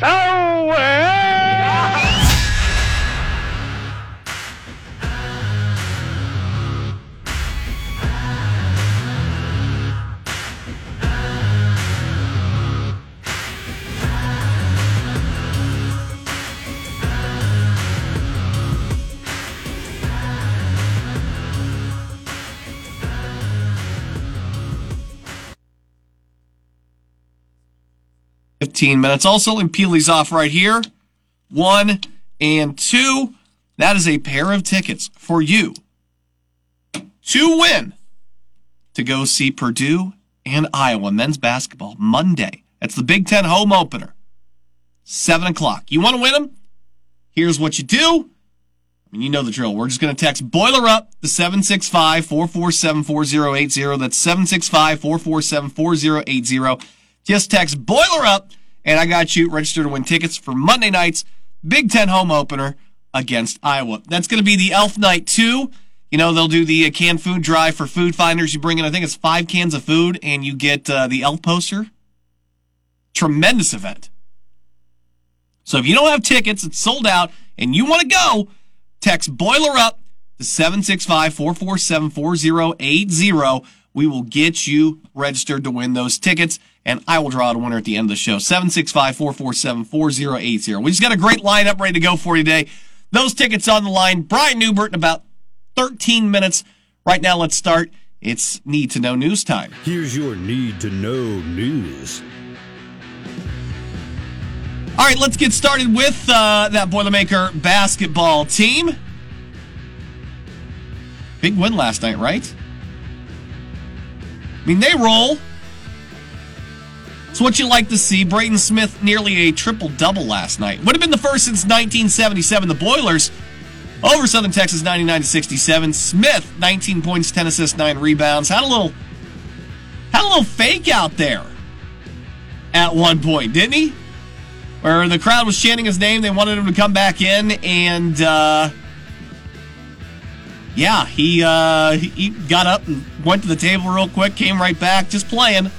哎15 minutes. Also, in Peely's off right here, one and two. That is a pair of tickets for you to win to go see Purdue and Iowa men's basketball Monday. That's the Big Ten home opener, 7 o'clock. You want to win them? Here's what you do. I mean, you know the drill. We're just going to text Boiler Up to 765 447 4080. That's 765 447 4080 just text Boiler Up, and I got you registered to win tickets for Monday night's Big Ten home opener against Iowa. That's going to be the Elf Night 2. You know, they'll do the uh, canned food drive for food finders. You bring in, I think it's five cans of food, and you get uh, the elf poster. Tremendous event. So if you don't have tickets, it's sold out, and you want to go, text Boiler Up to 765 447 4080. We will get you registered to win those tickets, and I will draw out a winner at the end of the show. 765 447 4080. We just got a great lineup ready to go for you today. Those tickets on the line. Brian Neubert in about 13 minutes. Right now, let's start. It's Need to Know News time. Here's your Need to Know News. All right, let's get started with uh, that Boilermaker basketball team. Big win last night, right? I mean, they roll. It's what you like to see. Braden Smith nearly a triple double last night. Would have been the first since 1977. The Boilers over Southern Texas 99 to 67. Smith 19 points, 10 assists, 9 rebounds. Had a little had a little fake out there at one point, didn't he? Where the crowd was chanting his name, they wanted him to come back in, and uh, yeah, he uh, he got up and went to the table real quick, came right back, just playing.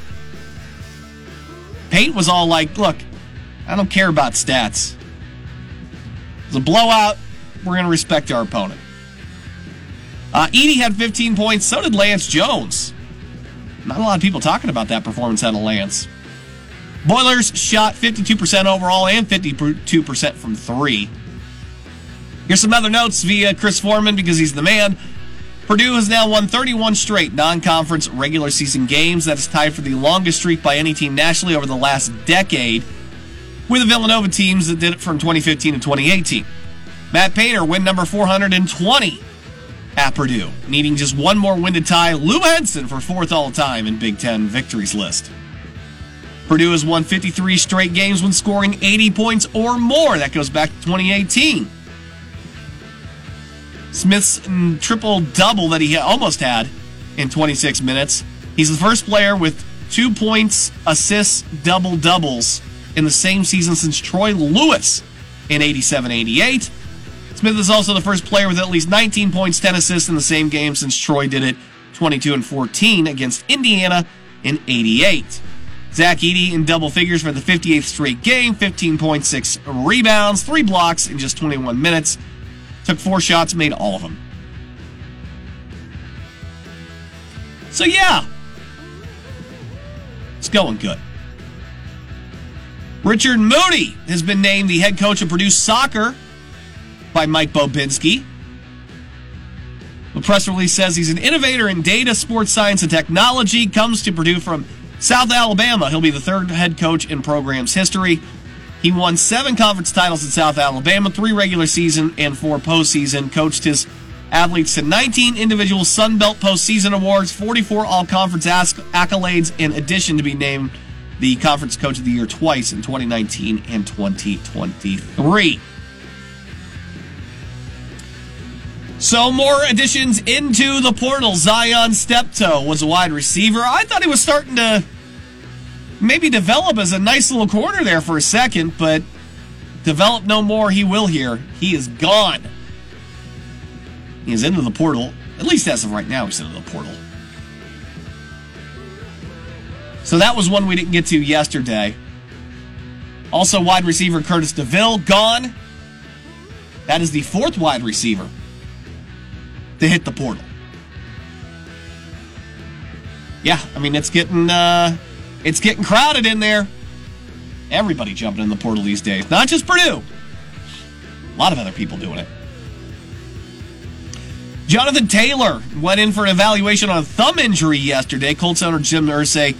Pate was all like, "Look, I don't care about stats. It's a blowout. We're going to respect our opponent." Uh, Edey had 15 points. So did Lance Jones. Not a lot of people talking about that performance out of Lance. Boilers shot 52% overall and 52% from three. Here's some other notes via Chris Foreman because he's the man. Purdue has now won 31 straight non conference regular season games. That is tied for the longest streak by any team nationally over the last decade, with the Villanova teams that did it from 2015 to 2018. Matt Painter, win number 420 at Purdue, needing just one more win to tie Lou Henson for fourth all time in Big Ten victories list. Purdue has won 53 straight games when scoring 80 points or more. That goes back to 2018. Smith's triple double that he almost had in 26 minutes. He's the first player with two points, assists, double doubles in the same season since Troy Lewis in 87 88. Smith is also the first player with at least 19 points, 10 assists in the same game since Troy did it 22 and 14 against Indiana in 88. Zach Edey in double figures for the 58th straight game, 15.6 rebounds, three blocks in just 21 minutes. Took four shots, made all of them. So, yeah, it's going good. Richard Moody has been named the head coach of Purdue Soccer by Mike Bobinski. The press release says he's an innovator in data, sports science, and technology. Comes to Purdue from South Alabama. He'll be the third head coach in program's history. He won seven conference titles in South Alabama, three regular season and four postseason. Coached his athletes to 19 individual Sun Belt postseason awards, 44 all conference accolades, in addition to be named the Conference Coach of the Year twice in 2019 and 2023. So more additions into the portal. Zion Steptoe was a wide receiver. I thought he was starting to maybe develop as a nice little corner there for a second, but develop no more. He will here. He is gone. He is into the portal. At least as of right now, he's into the portal. So that was one we didn't get to yesterday. Also, wide receiver Curtis DeVille gone. That is the fourth wide receiver to hit the portal. Yeah, I mean it's getting uh, it's getting crowded in there. Everybody jumping in the portal these days, not just Purdue. A lot of other people doing it. Jonathan Taylor went in for an evaluation on a thumb injury yesterday. Colts owner Jim Irsay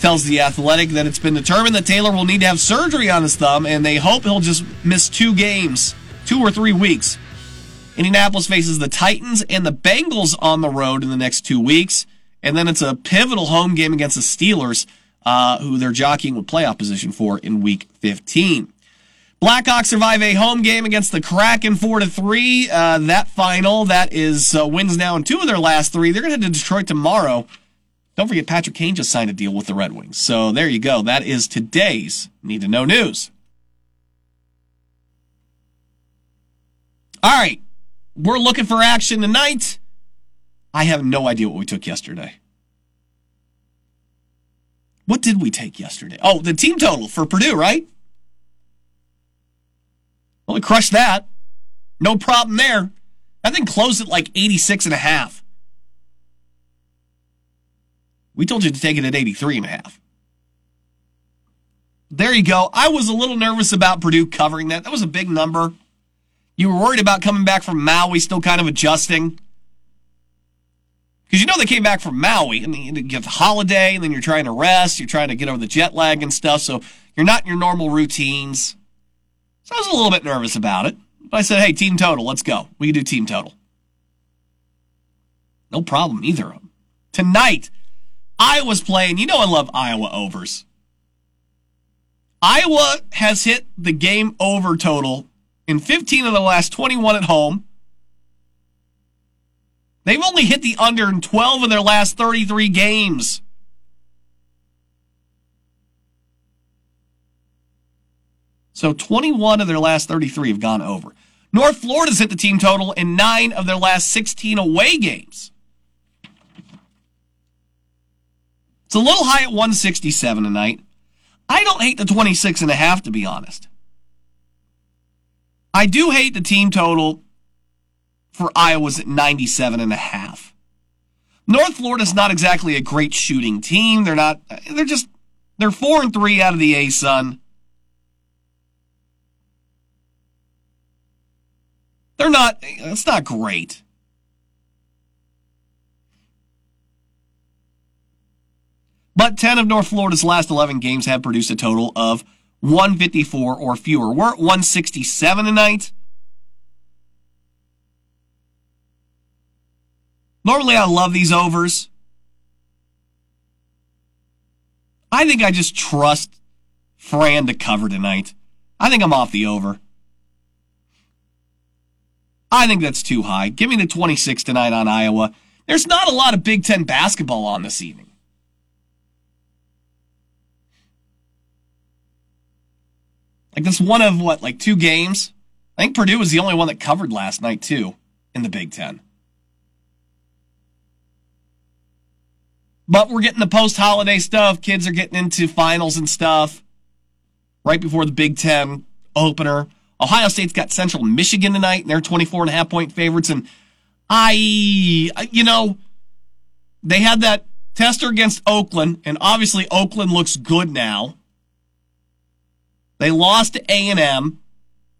tells The Athletic that it's been determined that Taylor will need to have surgery on his thumb, and they hope he'll just miss two games, two or three weeks. Indianapolis faces the Titans and the Bengals on the road in the next two weeks, and then it's a pivotal home game against the Steelers, uh, who they're jockeying with playoff position for in Week 15. Blackhawks survive a home game against the Kraken four to three. Uh, that final that is uh, wins now in two of their last three. They're going to head to Detroit tomorrow. Don't forget Patrick Kane just signed a deal with the Red Wings. So there you go. That is today's need to know news. All right, we're looking for action tonight. I have no idea what we took yesterday. What did we take yesterday? Oh, the team total for Purdue, right? Well, we crushed that. No problem there. I think closed at like 86 and a half. We told you to take it at 83 and a half. There you go. I was a little nervous about Purdue covering that. That was a big number. You were worried about coming back from Maui, still kind of adjusting. Because you know they came back from Maui, and you get the holiday, and then you're trying to rest, you're trying to get over the jet lag and stuff, so you're not in your normal routines. So I was a little bit nervous about it. But I said, hey, team total, let's go. We can do team total. No problem, either of them. Tonight, Iowa's playing. You know I love Iowa overs. Iowa has hit the game over total in 15 of the last 21 at home. They've only hit the under in 12 of their last 33 games. So 21 of their last 33 have gone over. North Florida's hit the team total in nine of their last 16 away games. It's a little high at 167 tonight. I don't hate the 26 and a half, to be honest. I do hate the team total for Iowa's at 97 and a half. North Florida's not exactly a great shooting team. They're not, they're just, they're four and three out of the A Sun. They're not, it's not great. But 10 of North Florida's last 11 games have produced a total of 154 or fewer. We're at 167 tonight. Normally, I love these overs. I think I just trust Fran to cover tonight. I think I'm off the over. I think that's too high. Give me the 26 tonight on Iowa. There's not a lot of Big Ten basketball on this evening. Like this one of what, like two games? I think Purdue was the only one that covered last night too in the Big Ten. But we're getting the post holiday stuff. Kids are getting into finals and stuff right before the Big Ten opener. Ohio State's got Central Michigan tonight, and they're 24 and a half point favorites. And I, you know, they had that tester against Oakland, and obviously Oakland looks good now. They lost to A&M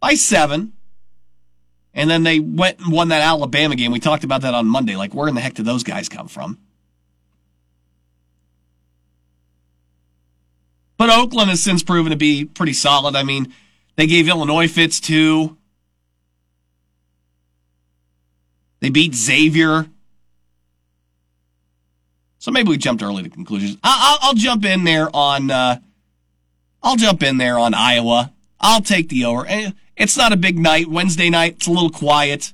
by seven. And then they went and won that Alabama game. We talked about that on Monday. Like, where in the heck did those guys come from? But Oakland has since proven to be pretty solid. I mean, they gave Illinois fits too. They beat Xavier. So maybe we jumped early to conclusions. I'll, I'll jump in there on uh, I'll jump in there on Iowa. I'll take the over. Eh, It's not a big night. Wednesday night, it's a little quiet.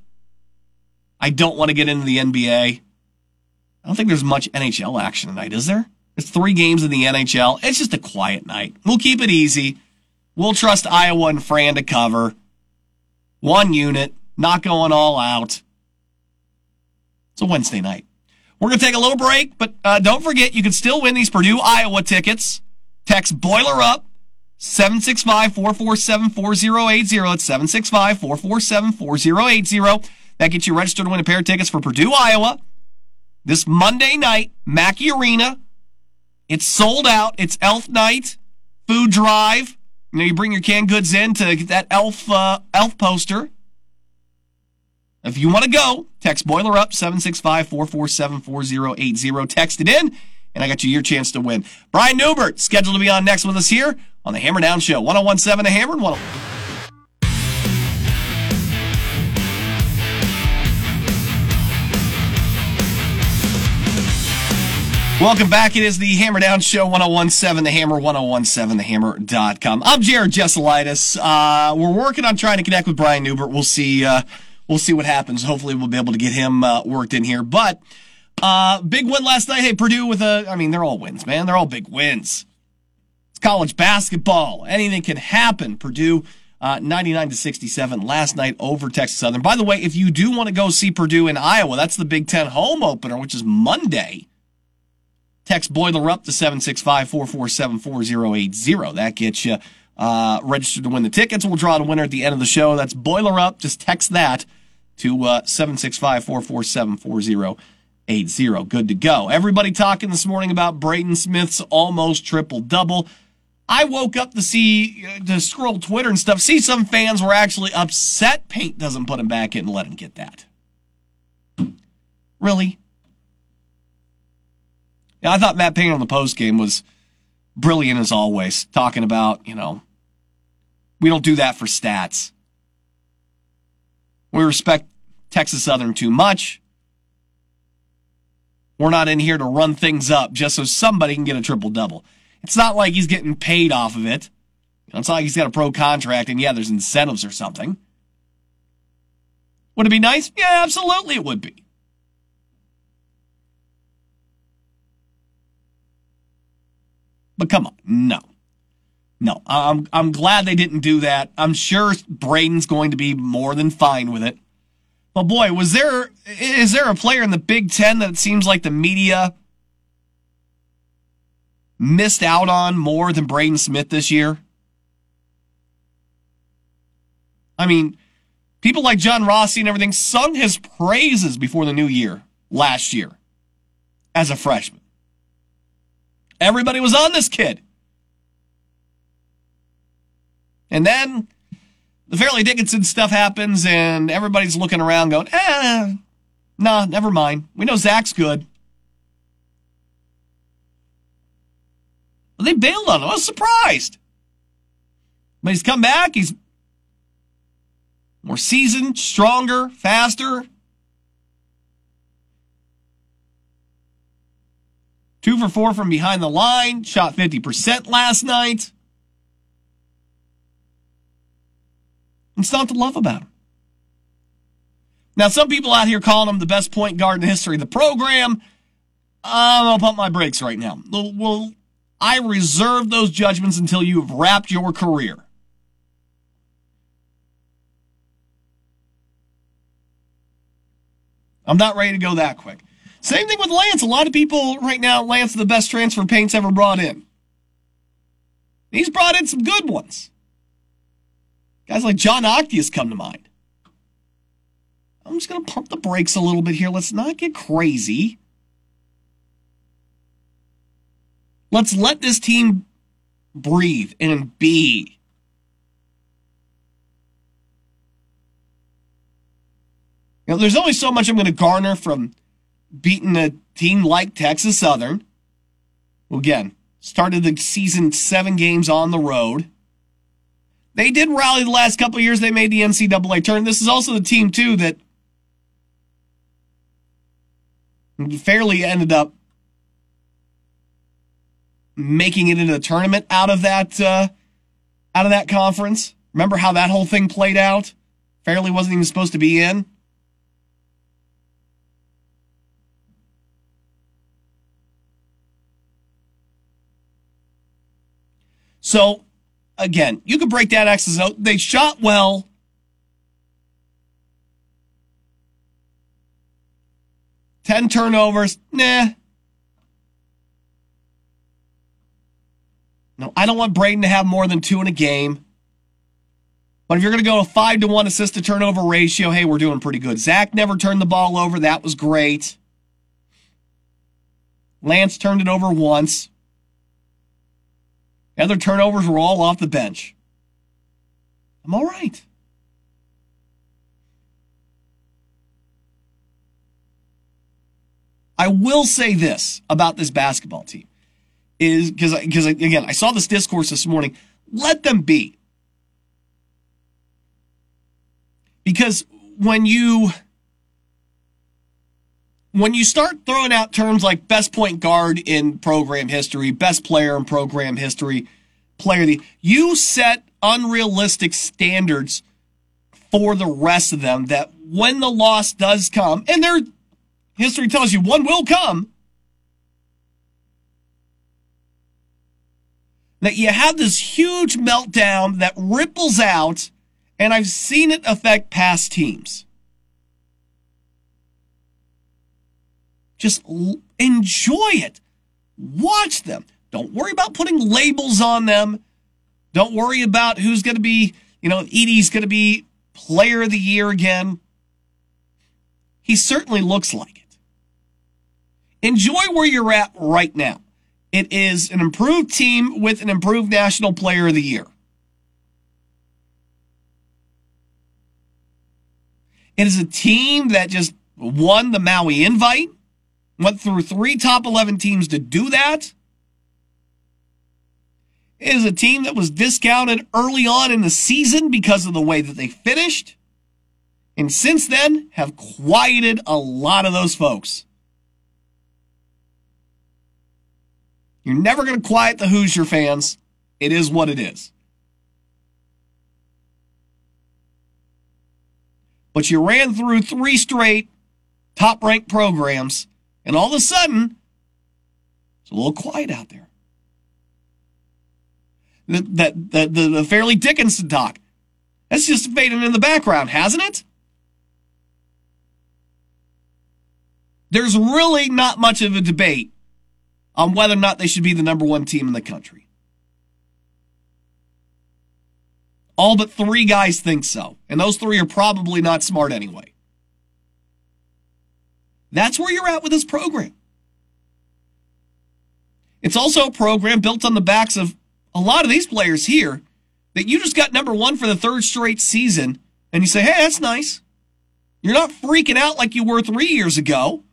I don't want to get into the NBA. I don't think there's much NHL action tonight, is there? There's three games in the NHL. It's just a quiet night. We'll keep it easy. We'll trust Iowa and Fran to cover. One unit, not going all out. It's a Wednesday night. We're going to take a little break, but uh, don't forget you can still win these Purdue Iowa tickets. Text Boiler Up 765 447 4080. It's 765 447 4080. That gets you registered to win a pair of tickets for Purdue Iowa this Monday night, Mackey Arena. It's sold out. It's Elf Night, food drive. You know, you bring your canned goods in to get that Elf uh, Elf poster. If you want to go, text Boiler Up 765 447 4080. Text it in, and I got you your chance to win. Brian Neubert, scheduled to be on next with us here on the Hammer Down Show. 1017 The Hammer and 10. Welcome back. It is the Hammer Down Show 1017 The Hammer, 1017thehammer.com. I'm Jared Jesselitis. Uh, we're working on trying to connect with Brian Neubert. We'll see, uh, we'll see what happens. Hopefully we'll be able to get him, uh, worked in here. But, uh, big win last night. Hey, Purdue with a, I mean, they're all wins, man. They're all big wins. It's college basketball. Anything can happen. Purdue, uh, 99 to 67 last night over Texas Southern. By the way, if you do want to go see Purdue in Iowa, that's the Big Ten home opener, which is Monday. Text Boiler up to 765 447 4080. That gets you uh, registered to win the tickets. We'll draw the winner at the end of the show. That's Boiler Up. Just text that to uh, 765 447 4080. Good to go. Everybody talking this morning about Braden Smith's almost triple double. I woke up to see, uh, to scroll Twitter and stuff, see some fans were actually upset Paint doesn't put him back in and let him get that. Really? I thought Matt Payne on the post game was brilliant as always, talking about, you know, we don't do that for stats. We respect Texas Southern too much. We're not in here to run things up just so somebody can get a triple double. It's not like he's getting paid off of it. It's not like he's got a pro contract and yeah, there's incentives or something. Would it be nice? Yeah, absolutely it would be. But come on, no. No, I'm I'm glad they didn't do that. I'm sure Braden's going to be more than fine with it. But boy, was there is there a player in the Big Ten that it seems like the media missed out on more than Braden Smith this year? I mean, people like John Rossi and everything sung his praises before the new year last year as a freshman. Everybody was on this kid. And then the Fairleigh Dickinson stuff happens, and everybody's looking around going, eh, nah, never mind. We know Zach's good. They bailed on him. I was surprised. But he's come back. He's more seasoned, stronger, faster. Two for four from behind the line. Shot 50% last night. It's not to love about him. Now, some people out here calling him the best point guard in history of the program. I'm going to pump my brakes right now. Well, I reserve those judgments until you have wrapped your career. I'm not ready to go that quick. Same thing with Lance. A lot of people right now, Lance is the best transfer Paint's ever brought in. He's brought in some good ones. Guys like Jon Octeus come to mind. I'm just going to pump the brakes a little bit here. Let's not get crazy. Let's let this team breathe and be. You know, there's only so much I'm going to garner from beating a team like Texas Southern. Again, started the season seven games on the road. They did rally the last couple years. They made the NCAA turn. This is also the team too that Fairleigh ended up making it into the tournament out of that uh, out of that conference. Remember how that whole thing played out? Fairleigh wasn't even supposed to be in. So again, you could break that X's out. They shot well. Ten turnovers, nah. No, I don't want Braden to have more than two in a game. But if you're going to go a five to one assist to turnover ratio, hey, we're doing pretty good. Zach never turned the ball over. That was great. Lance turned it over once. The other turnovers were all off the bench. I'm all right. I will say this about this basketball team is because because again I saw this discourse this morning. Let them be because when you when you start throwing out terms like best point guard in program history, best player in program history, player the you set unrealistic standards for the rest of them that when the loss does come, and their history tells you one will come, that you have this huge meltdown that ripples out, and I've seen it affect past teams. Just l- enjoy it. Watch them. Don't worry about putting labels on them. Don't worry about who's going to be, you know, Edey's going to be player of the year again. He certainly looks like it. Enjoy where you're at right now. It is an improved team with an improved national player of the year. It is a team that just won the Maui invite, went through three top 11 teams to do that. It is a team that was discounted early on in the season because of the way that they finished. And since then have quieted a lot of those folks. You're never going to quiet the Hoosier fans. It is what it is. But you ran through three straight top ranked programs, and all of a sudden, it's a little quiet out there. That, the, the Fairleigh Dickinson talk, that's just fading in the background, hasn't it? There's really not much of a debate on whether or not they should be the number one team in the country. All but three guys think so, and those three are probably not smart anyway. That's where you're at with this program. It's also a program built on the backs of a lot of these players here that you just got number one for the third straight season, and you say, hey, that's nice. You're not freaking out like you were three years ago.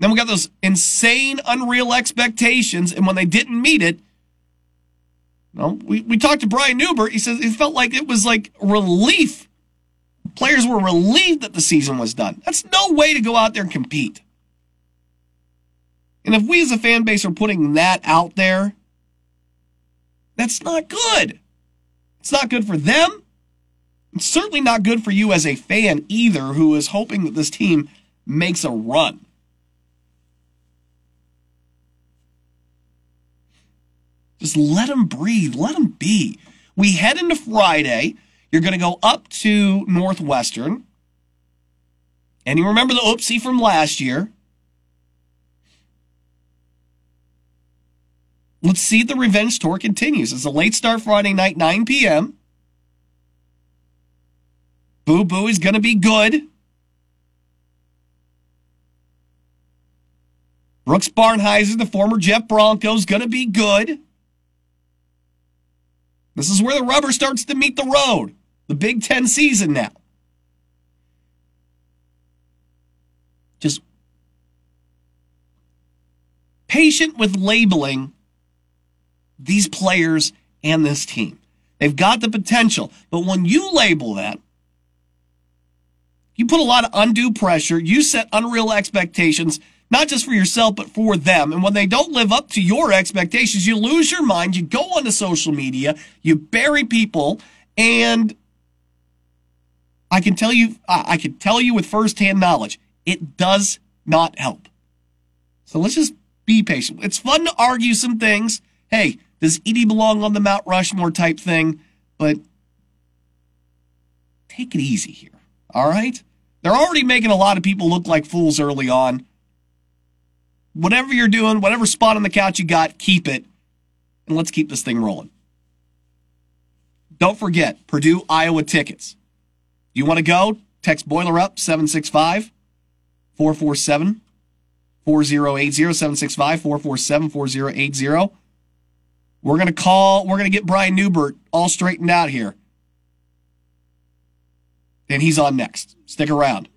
Then we got those insane, unreal expectations, and when they didn't meet it, no, we, we talked to Brian Neubert. He says it felt like it was like relief. Players were relieved that the season was done. That's no way to go out there and compete. And if we as a fan base are putting that out there, that's not good. It's not good for them. It's certainly not good for you as a fan either, who is hoping that this team makes a run. Just let them breathe. Let them be. We head into Friday. You're going to go up to Northwestern. And you remember the oopsie from last year. Let's see if the revenge tour continues. It's a late start Friday night, 9 p.m. Boo Buie is going to be good. Brooks Barnhizer, the former Jeff Broncho, is going to be good. This is where the rubber starts to meet the road. The Big Ten season now. Just patient with labeling these players and this team. They've got the potential, but when you label that, you put a lot of undue pressure, you set unreal expectations not just for yourself, but for them. And when they don't live up to your expectations, you lose your mind. You go onto social media, you bury people, and I can tell you, I can tell you with firsthand knowledge, it does not help. So let's just be patient. It's fun to argue some things. Hey, does Edey belong on the Mount Rushmore type thing? But take it easy here. All right? They're already making a lot of people look like fools early on. Whatever you're doing, whatever spot on the couch you got, keep it. And let's keep this thing rolling. Don't forget, Purdue, Iowa tickets. You want to go? Text Boiler Up 765 447 4080 765 447 4080. We're going to call, we're going to get Brian Neubert all straightened out here. And he's on next. Stick around.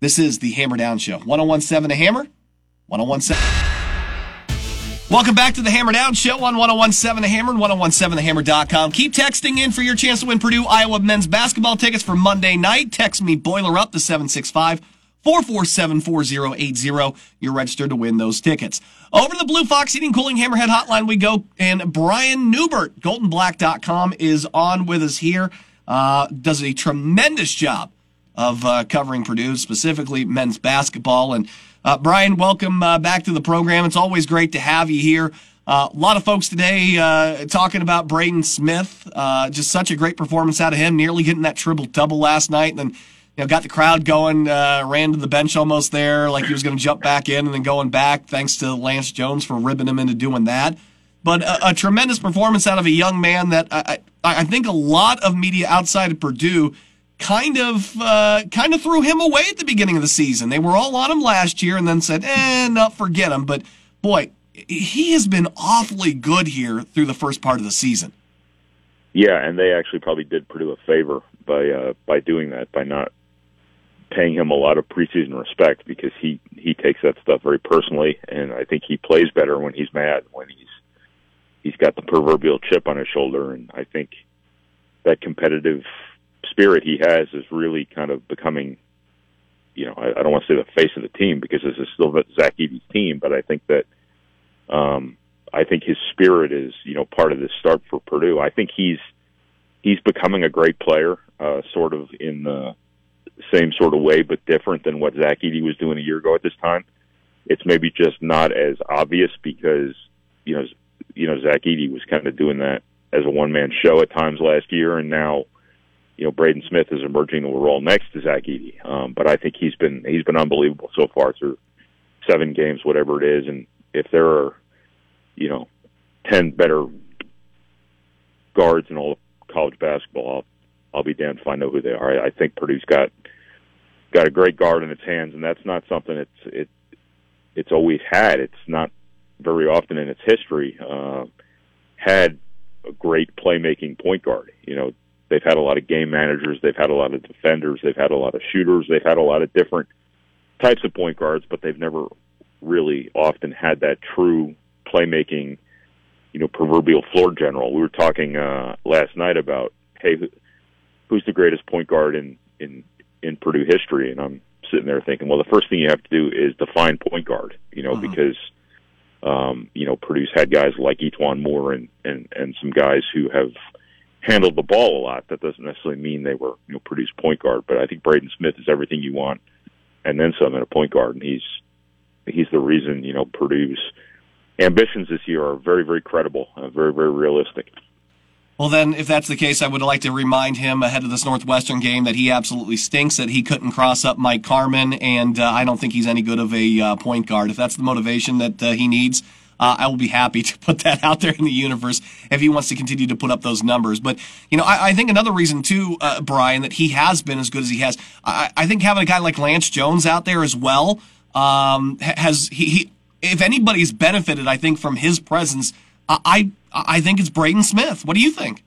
This is the Hammer Down Show. 1017 The Hammer, 1017. Welcome back to the Hammer Down Show on 1017 The Hammer and 1017thehammer.com. Keep texting in for your chance to win Purdue Iowa men's basketball tickets for Monday night. Text me Boiler Up to 765 447 4080. You're registered to win those tickets. Over the Blue Fox Heating Cooling Hammerhead Hotline we go, and Brian Neubert, GoldandBlack.com, is on with us here. Uh, does a tremendous job of uh, covering Purdue, specifically men's basketball. And uh, Brian, welcome uh, back to the program. It's always great to have you here. Uh, a lot of folks today uh, talking about Braden Smith. Uh, just such a great performance out of him, nearly getting that triple double last night, and then you know got the crowd going. Uh, ran to the bench almost there, like he was going to jump back in, and then going back. Thanks to Lance Jones for ribbing him into doing that. But a, a tremendous performance out of a young man that I, I, I think a lot of media outside of Purdue kind of uh, kind of threw him away at the beginning of the season. They were all on him last year and then said, "Eh, no, forget him." But boy, he has been awfully good here through the first part of the season. Yeah, and they actually probably did Purdue a favor by uh, by doing that by not paying him a lot of preseason respect because he he takes that stuff very personally, and I think he plays better when he's mad when he's he's got the proverbial chip on his shoulder, and I think that competitive spirit he has is really kind of becoming, you know, I, I don't want to say the face of the team because this is still Zach Edey's team, but I think that, um, I think his spirit is, you know, part of this start for Purdue. I think he's he's becoming a great player, uh, sort of in the same sort of way, but different than what Zach Edey was doing a year ago at this time. It's maybe just not as obvious because you know, you know, Zach Edey was kind of doing that as a one man show at times last year, and now you know, Braden Smith is emerging the role next to Zach Edey. Um, but I think he's been he's been unbelievable so far through seven games, whatever it is. And if there are, you know, ten better guards in all college basketball, I'll, I'll be damned if I know who they are. I, I think Purdue's got got a great guard in its hands, and that's not something it's it it's always had. It's not very often in its history uh, had a great playmaking point guard. You know, They've had a lot of game managers. They've had a lot of defenders. They've had a lot of shooters. They've had a lot of different types of point guards, but they've never really often had that true playmaking, you know, proverbial floor general. We were talking uh, last night about, hey, who's the greatest point guard in in in Purdue history? And I'm sitting there thinking, well, the first thing you have to do is define point guard, you know, uh-huh. because um, you know Purdue's had guys like E'Twaun Moore and and and some guys who have handled the ball a lot. That doesn't necessarily mean they were you know produced point guard, but I think Braden Smith is everything you want, and then some in a point guard, and he's he's the reason you know Purdue's ambitions this year are very very credible, uh, very very realistic. Well, then, if that's the case, I would like to remind him ahead of this Northwestern game that he absolutely stinks, that he couldn't cross up Mike Carmin, and uh, I don't think he's any good of a uh, point guard. If that's the motivation that uh, he needs, uh, I will be happy to put that out there in the universe if he wants to continue to put up those numbers. But, you know, I, I think another reason, too, uh, Brian, that he has been as good as he has, I, I think having a guy like Lance Jones out there as well um, has, he, he, if anybody's benefited, I think, from his presence, I, I think it's Braden Smith. What do you think?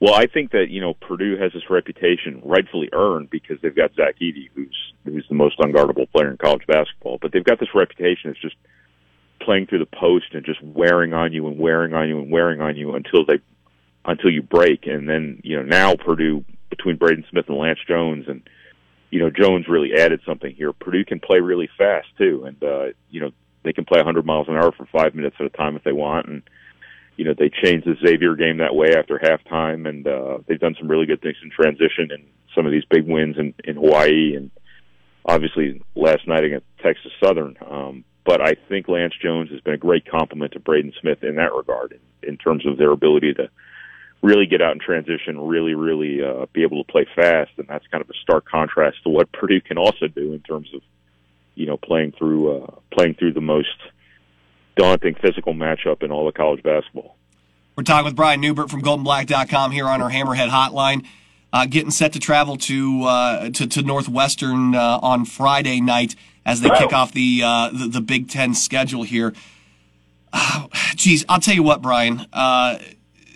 Well, I think that you know Purdue has this reputation rightfully earned because they've got Zach Edey, who's who's the most unguardable player in college basketball. But they've got this reputation. It's just playing through the post and just wearing on you and wearing on you and wearing on you until they until you break. And then you know now Purdue between Braden Smith and Lance Jones and you know, Jones really added something here. Purdue can play really fast too, and uh, you know, they can play 100 miles an hour for five minutes at a time if they want, and you know, they changed the Xavier game that way after halftime, and uh, they've done some really good things in transition and some of these big wins in, in Hawaii and obviously last night against Texas Southern. Um, but I think Lance Jones has been a great compliment to Braden Smith in that regard, in, terms of their ability to really get out in transition, really, really uh, be able to play fast, and that's kind of a stark contrast to what Purdue can also do in terms of, you know, playing through uh, playing through the most daunting physical matchup in all of college basketball. We're talking with Brian Neubert from GoldandBlack.com here on our Hammerhead Hotline. Uh, getting set to travel to uh, to, to, Northwestern uh, on Friday night as they kick off the, uh, the, the Big Ten schedule here. Geez, I'll tell you what, Brian. Uh,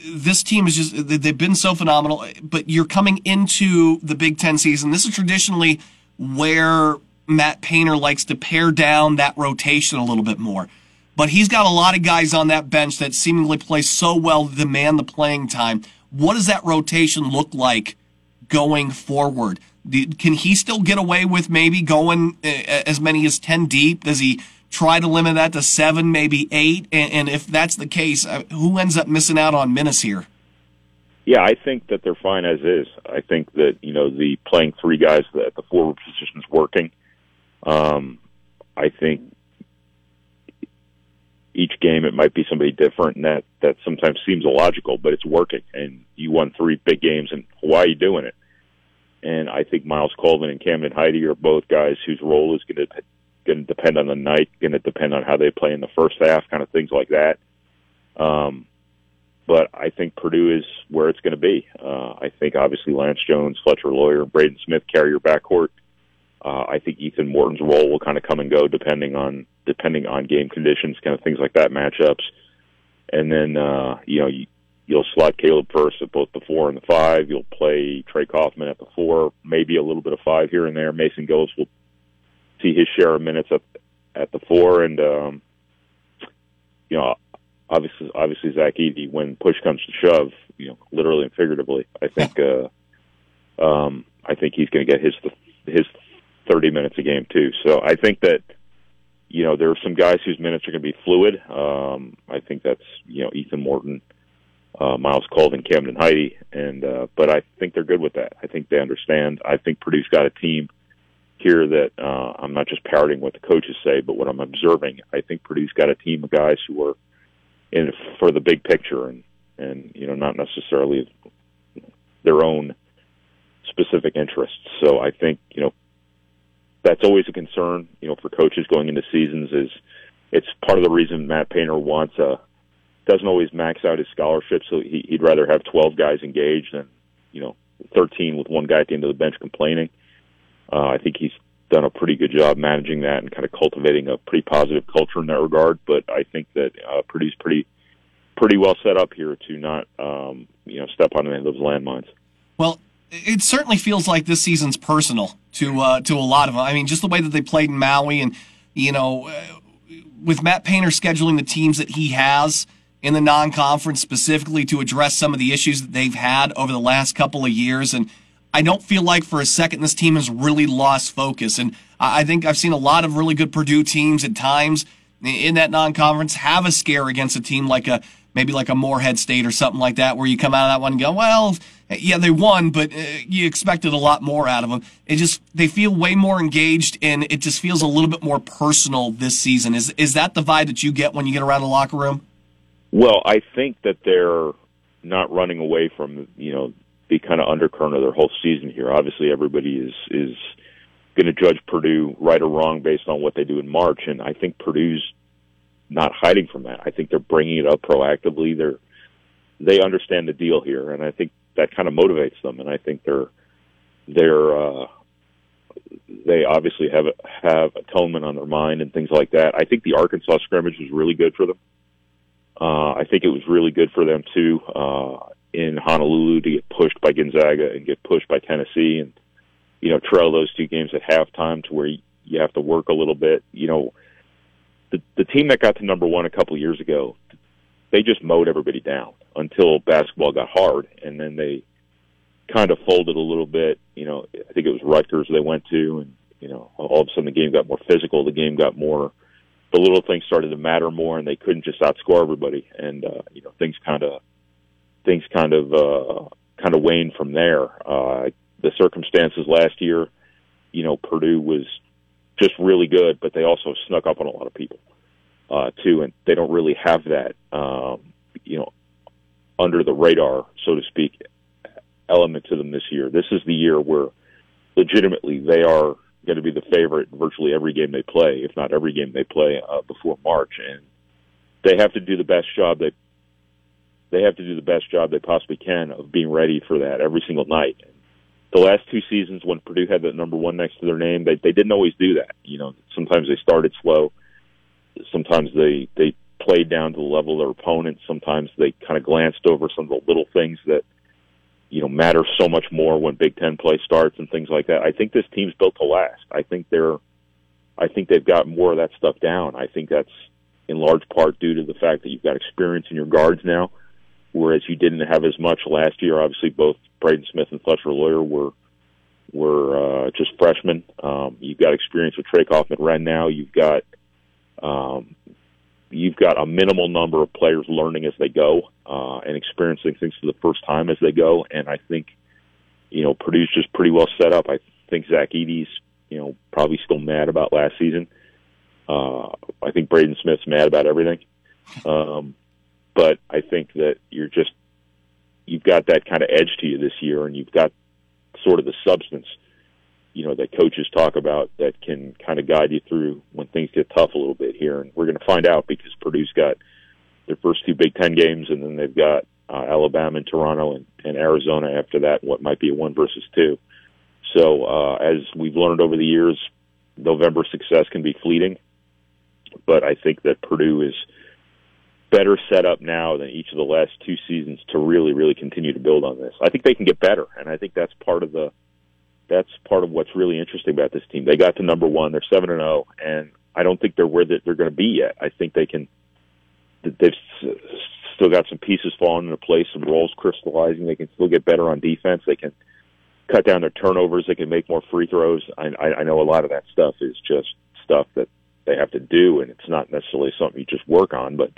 this team is just they've been so phenomenal. But you're coming into the Big Ten season. This is traditionally where Matt Painter likes to pare down that rotation a little bit more but he's got a lot of guys on that bench that seemingly play so well to demand the playing time. What does that rotation look like going forward? Can he still get away with maybe going uh, as many as 10 deep? Does he try to limit that to seven, maybe eight? And if that's the case, uh, who ends up missing out on minutes here? Yeah, I think that they're fine as is. I think that, you know, the playing three guys at the forward positions working. Um, I think each game it might be somebody different and that that sometimes seems illogical but it's working and you won three big games in Hawaii doing it? And I think Myles Colvin and Camden Heide are both guys whose role is going to going to depend on the night going to depend on how they play in the first half kind of things like that. Um but I think Purdue is where it's going to be. Uh I think obviously Lance Jones Fletcher and Braden Smith carry your backcourt. uh, I think Ethan Morton's role will kind of come and go depending on depending on game conditions, kind of things like that, matchups. And then uh, you know you, you'll slot Caleb Furst at both the four and the five. You'll play Trey Kaufman at the four, maybe a little bit of five here and there. Mason Gillis will see his share of minutes at at the four, and um, you know obviously obviously Zach Edey when push comes to shove, you know literally and figuratively. I think uh, um, I think he's going to get his his 30 minutes a game too. So I think that you know there are some guys whose minutes are going to be fluid. Um, I think that's you know Ethan Morton, uh, Myles Colvin, Camden Heide, and uh, but I think they're good with that. I think they understand. I think Purdue's got a team here that uh, I'm not just parroting what the coaches say, but what I'm observing. I think Purdue's got a team of guys who are in for the big picture and and you know not necessarily their own specific interests. So I think you know that's always a concern, you know, for coaches going into seasons. Is it's part of the reason Matt Painter wants a doesn't always max out his scholarship, so he, he'd rather have 12 guys engaged than you know 13 with one guy at the end of the bench complaining. Uh, I think he's done a pretty good job managing that and kind of cultivating a pretty positive culture in that regard. But I think that uh, Purdue's pretty pretty well set up here to not um, you know step on any of those landmines. Well, it certainly feels like this season's personal to uh, to a lot of them. I mean, just the way that they played in Maui, and you know, uh, with Matt Painter scheduling the teams that he has in the non-conference specifically to address some of the issues that they've had over the last couple of years, and I don't feel like for a second this team has really lost focus. And I think I've seen a lot of really good Purdue teams at times in that non-conference have a scare against a team like a maybe like a Morehead State or something like that, where you come out of that one and go, well, yeah, they won, but uh, you expected a lot more out of them. It just they feel way more engaged, and it just feels a little bit more personal this season. Is is that the vibe that you get when you get around the locker room? Well, I think that they're not running away from you know the kind of undercurrent of their whole season here. Obviously, everybody is is going to judge Purdue right or wrong based on what they do in March, and I think Purdue's not hiding from that. I think they're bringing it up proactively. They're they understand the deal here, and I think that kind of motivates them, and I think they're they're uh, they obviously have have atonement on their mind and things like that. I think the Arkansas scrimmage was really good for them. Uh, I think it was really good for them too uh, in Honolulu to get pushed by Gonzaga and get pushed by Tennessee, and you know trail those two games at halftime to where you have to work a little bit. You know, the the team that got to number one a couple of years ago, they just mowed everybody down until basketball got hard, and then they kind of folded a little bit. You know, I think it was Rutgers they went to, and you know, all of a sudden the game got more physical. The game got more. The little things started to matter more, and they couldn't just outscore everybody. And uh, you know, things kind of things kind of uh, kind of waned from there. Uh, the circumstances last year, you know, Purdue was just really good, but they also snuck up on a lot of people uh, too, and they don't really have that, um, you know, under the radar, so to speak, element to them this year. This is the year where legitimately they are going to be the favorite virtually every game they play, if not every game they play uh, before March, and they have to do the best job they they have to do the best job they possibly can of being ready for that every single night. The last two seasons, when Purdue had that number one next to their name, they they didn't always do that. You know, sometimes they started slow, sometimes they they played down to the level of their opponents. Sometimes they kind of glanced over some of the little things that you know matter so much more when Big Ten play starts and things like that. I think this team's built to last. I think they're, I think they've got more of that stuff down. I think that's in large part due to the fact that you've got experience in your guards now whereas you didn't have as much last year. Obviously, both Braden Smith and Fletcher Loyer were were uh, just freshmen. Um, you've got experience with Trey Kaufman right now. You've got um, you've got a minimal number of players learning as they go uh, and experiencing things for the first time as they go. And I think you know Purdue's just pretty well set up. I think Zach Edey's you know probably still mad about last season. Uh, I think Braden Smith's mad about everything. Um, but I think that you're just you've got that kind of edge to you this year, and you've got sort of the substance, you know, that coaches talk about that can kind of guide you through when things get tough a little bit here. And we're going to find out because Purdue's got their first two Big Ten games, and then they've got uh, Alabama and Toronto and, and Arizona after that. What might be a one versus two. So uh, as we've learned over the years, November success can be fleeting, but I think that Purdue is better set up now than each of the last two seasons to really, really continue to build on this. I think they can get better, and I think that's part of the that's part of what's really interesting about this team. They got to number one. They're seven and zero, and I don't think they're where they're going to be yet. I think they can. They've still got some pieces falling into place, some roles crystallizing. They can still get better on defense. They can cut down their turnovers. They can make more free throws. I, I know a lot of that stuff is just stuff that they have to do, and it's not necessarily something you just work on, but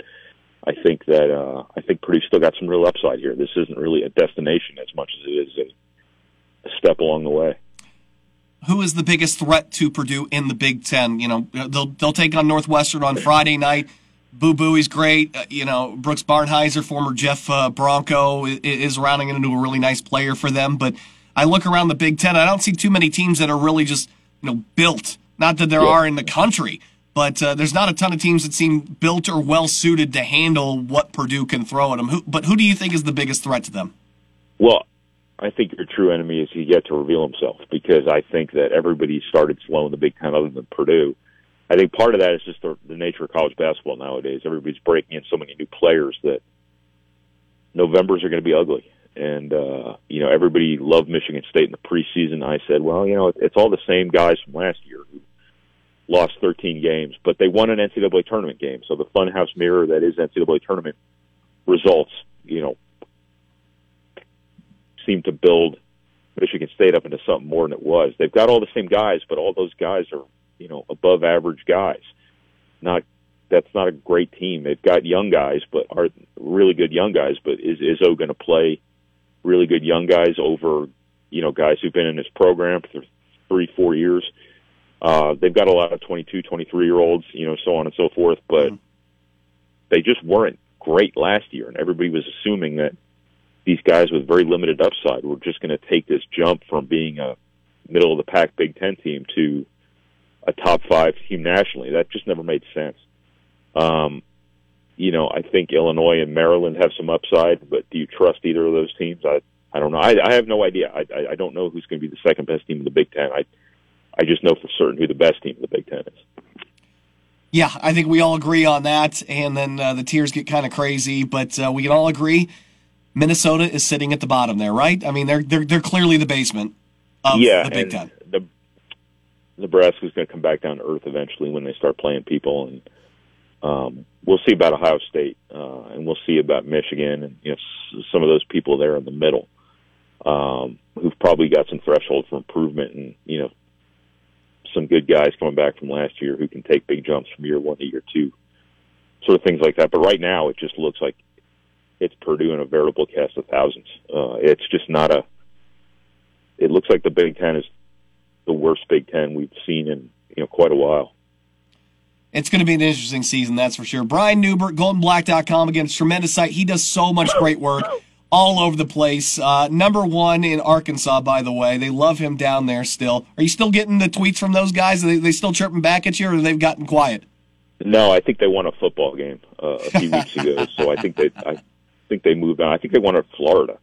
I think that uh, I think Purdue still got some real upside here. This isn't really a destination as much as it is a, a step along the way. Who is the biggest threat to Purdue in the Big Ten? You know, they'll they'll take on Northwestern on Friday night. Boo Buie's great. Uh, you know, Brooks Barnhizer, former Jeff uh, Broncho, is, is rounding into a really nice player for them. But I look around the Big Ten, I don't see too many teams that are really just you know built. Not that there yeah. are in the country, but uh, there's not a ton of teams that seem built or well suited to handle what Purdue can throw at them. Who, but who do you think is the biggest threat to them? Well, I think your true enemy is he yet to reveal himself because I think that everybody started slow in the Big Ten other than Purdue. I think part of that is just the, the nature of college basketball nowadays. Everybody's breaking in so many new players that Novembers are going to be ugly. And, uh, you know, everybody loved Michigan State in the preseason. I said, well, you know, it's all the same guys from last year who lost 13 games, but they won an NCAA tournament game. So the funhouse mirror that is NCAA tournament results, you know, seem to build Michigan State up into something more than it was. They've got all the same guys, but all those guys are, you know, above average guys. Not that's not a great team. They've got young guys, but are really good young guys. But is Izzo going to play really good young guys over, you know, guys who've been in his program for three, four years? Uh, they've got a lot of 22, 23 year olds, you know, so on and so forth, but mm-hmm. they just weren't great last year. And everybody was assuming that these guys with very limited upside were just going to take this jump from being a middle of the pack Big Ten team to a top five team nationally. That just never made sense. Um, you know, I think Illinois and Maryland have some upside, but do you trust either of those teams? I I don't know. I, I have no idea. I, I I don't know who's going to be the second best team in the Big Ten. I I just know for certain who the best team in the Big Ten is. Yeah, I think we all agree on that, and then uh, the tiers get kind of crazy, but uh, we can all agree Minnesota is sitting at the bottom there, right? I mean, they're they're they're clearly the basement of yeah, the Big Ten. The, Nebraska's going to come back down to earth eventually when they start playing people, and um, we'll see about Ohio State, uh, and we'll see about Michigan, and you know some of those people there in the middle. um, who've probably got some threshold for improvement, and you know, some good guys coming back from last year who can take big jumps from year one to year two, sort of things like that. But right now, it just looks like it's Purdue in a veritable cast of thousands. Uh, it's just not a. It looks like the Big Ten is the worst Big Ten we've seen in you know quite a while. It's going to be an interesting season, that's for sure. Brian Neubert, GoldandBlack.com. Again, it's tremendous site. He does so much great work all over the place. Uh, number one in Arkansas, by the way. They love him down there still. Are you still getting the tweets from those guys? Are they, they still chirping back at you, or they've gotten quiet? No, I think they won a football game uh, a few weeks ago, so I think they I think they moved on. I think they won at Florida.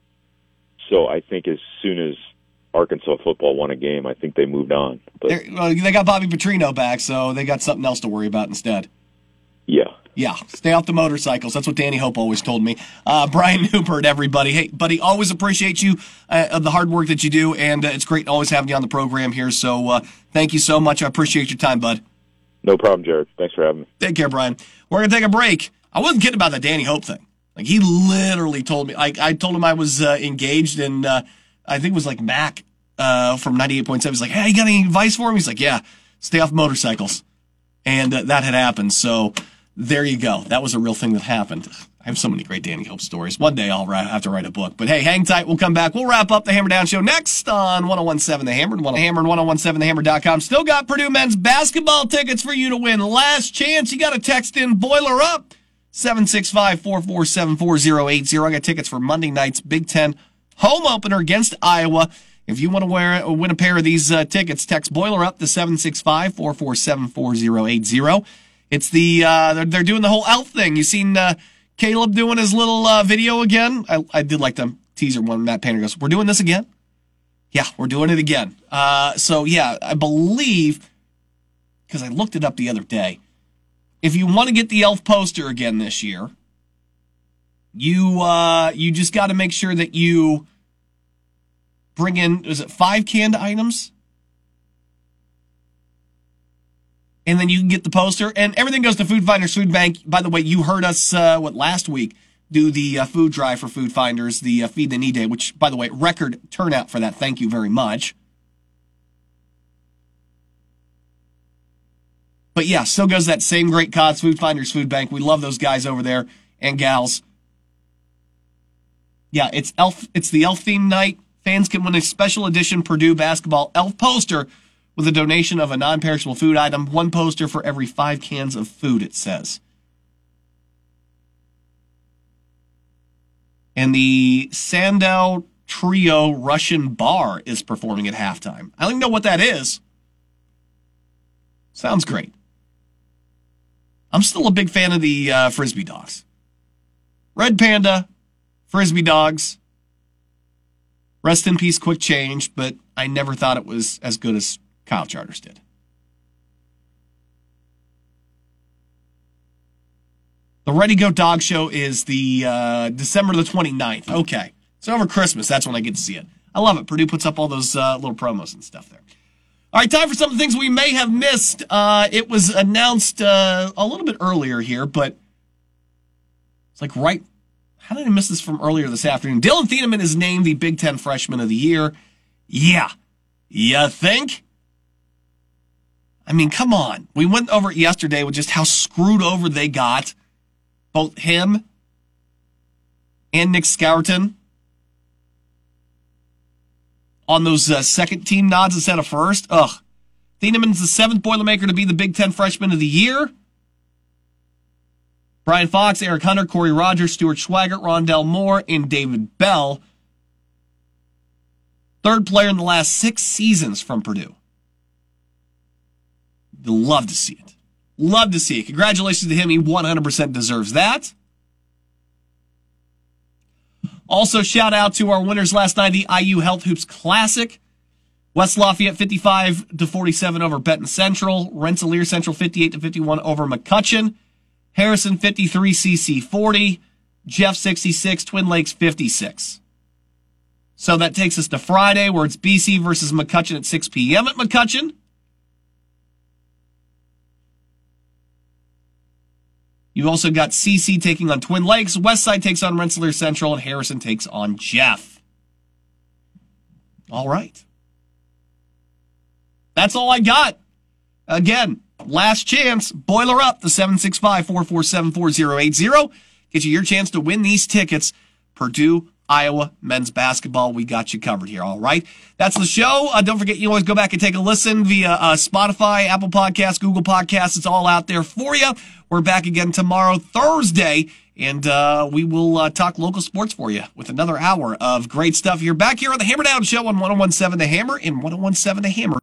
So I think as soon as Arkansas football won a game, I think they moved on. But well, they got Bobby Petrino back, so they got something else to worry about instead. Yeah, Yeah, stay off the motorcycles. That's what Danny Hope always told me. Uh, Brian Neubert, everybody. Hey, buddy, always appreciate you, uh, the hard work that you do, and uh, it's great always having you on the program here. So uh, thank you so much. I appreciate your time, bud. no problem, Jared. Thanks for having me. Take care, Brian. We're going to take a break. I wasn't kidding about the Danny Hope thing. Like, he literally told me, like, I told him I was uh, engaged, and uh, I think it was like Mac uh, from 98.7. He's like, hey, you got any advice for him? He's like, yeah, stay off motorcycles. And uh, that had happened. So there you go. That was a real thing that happened. I have so many great Danny Hope stories. One day I'll have to write a book. But hey, hang tight. We'll come back. We'll wrap up the Hammer Down Show next on 1017 The Hammer and 10- Hammer and 1017thehammer.com. Still got Purdue men's basketball tickets for you to win. Last chance. You got to text in Boiler Up. 765-447-4080. I got tickets for Monday night's Big Ten home opener against Iowa. If you want to wear, win a pair of these uh, tickets, text Boiler Up to 765-447-4080. It's the, uh, they're, they're doing the whole elf thing. You seen, uh, Caleb doing his little, uh, video again? I, I did like the teaser one. Matt Painter goes, we're doing this again? Yeah, we're doing it again. Uh, so yeah, I believe, because I looked it up the other day, if you want to get the elf poster again this year, you uh, you just got to make sure that you bring in is it five canned items, and then you can get the poster, and everything goes to Food Finders Food Bank. By the way, you heard us uh, what last week do the uh, food drive for Food Finders, the uh, Feed the Need Day, which by the way, record turnout for that. Thank you very much. But yeah, still goes that same great cause, Food Finders Food Bank. We love those guys over there and gals. Yeah, it's elf. It's the elf theme night. Fans can win a special edition Purdue basketball elf poster with a donation of a non-perishable food item. One poster for every five cans of food. It says. And the Sandou Trio Russian Bar is performing at halftime. I don't even know what that is. Sounds great. I'm still a big fan of the uh, frisbee dogs. Red Panda, frisbee dogs. Rest in peace, quick change, but I never thought it was as good as Kyle Charters did. The Ready Go Dog Show is the uh, December the 29th. Okay. So over Christmas, that's when I get to see it. I love it. Purdue puts up all those uh, little promos and stuff there. All right, time for some things we may have missed. Uh, it was announced uh, a little bit earlier here, but it's like right. How did I miss this from earlier this afternoon? Dillon Thieneman is named the Big Ten Freshman of the Year. Yeah, you think? I mean, come on. We went over it yesterday with just how screwed over they got, both him and Nic Scourton on those uh, second team nods instead of first. Ugh. Thieneman's the seventh Boilermaker to be the Big Ten Freshman of the Year. Brian Fox, Eric Hunter, Corey Rogers, Stuart Schweigert, Rondale Moore, and David Bell. Third player in the last six seasons from Purdue. Love to see it. Love to see it. Congratulations to him. He 100% deserves that. Also, shout out to our winners last night, the IU Health Hoops Classic. West Lafayette 55 to 47 over Benton Central. Rensselaer Central 58 to 51 over McCutcheon. Harrison 53, CC 40. Jeff 66, Twin Lakes 56. So that takes us to Friday where it's BC versus McCutcheon at 6 p.m. at McCutcheon. You also got CC taking on Twin Lakes. Westside takes on Rensselaer Central and Harrison takes on Jeff. All right. That's all I got. Again, last chance. Boiler up the 765 447 4080. Get you your chance to win these tickets. Purdue, Iowa men's basketball. We got you covered here. All right. That's the show. Uh, don't forget, you always go back and take a listen via uh, Spotify, Apple Podcasts, Google Podcasts. It's all out there for you. We're back again tomorrow, Thursday, and uh, we will uh, talk local sports for you with another hour of great stuff here. Back here on the Hammer Down Show on 1017 The Hammer and 1017 The Hammer.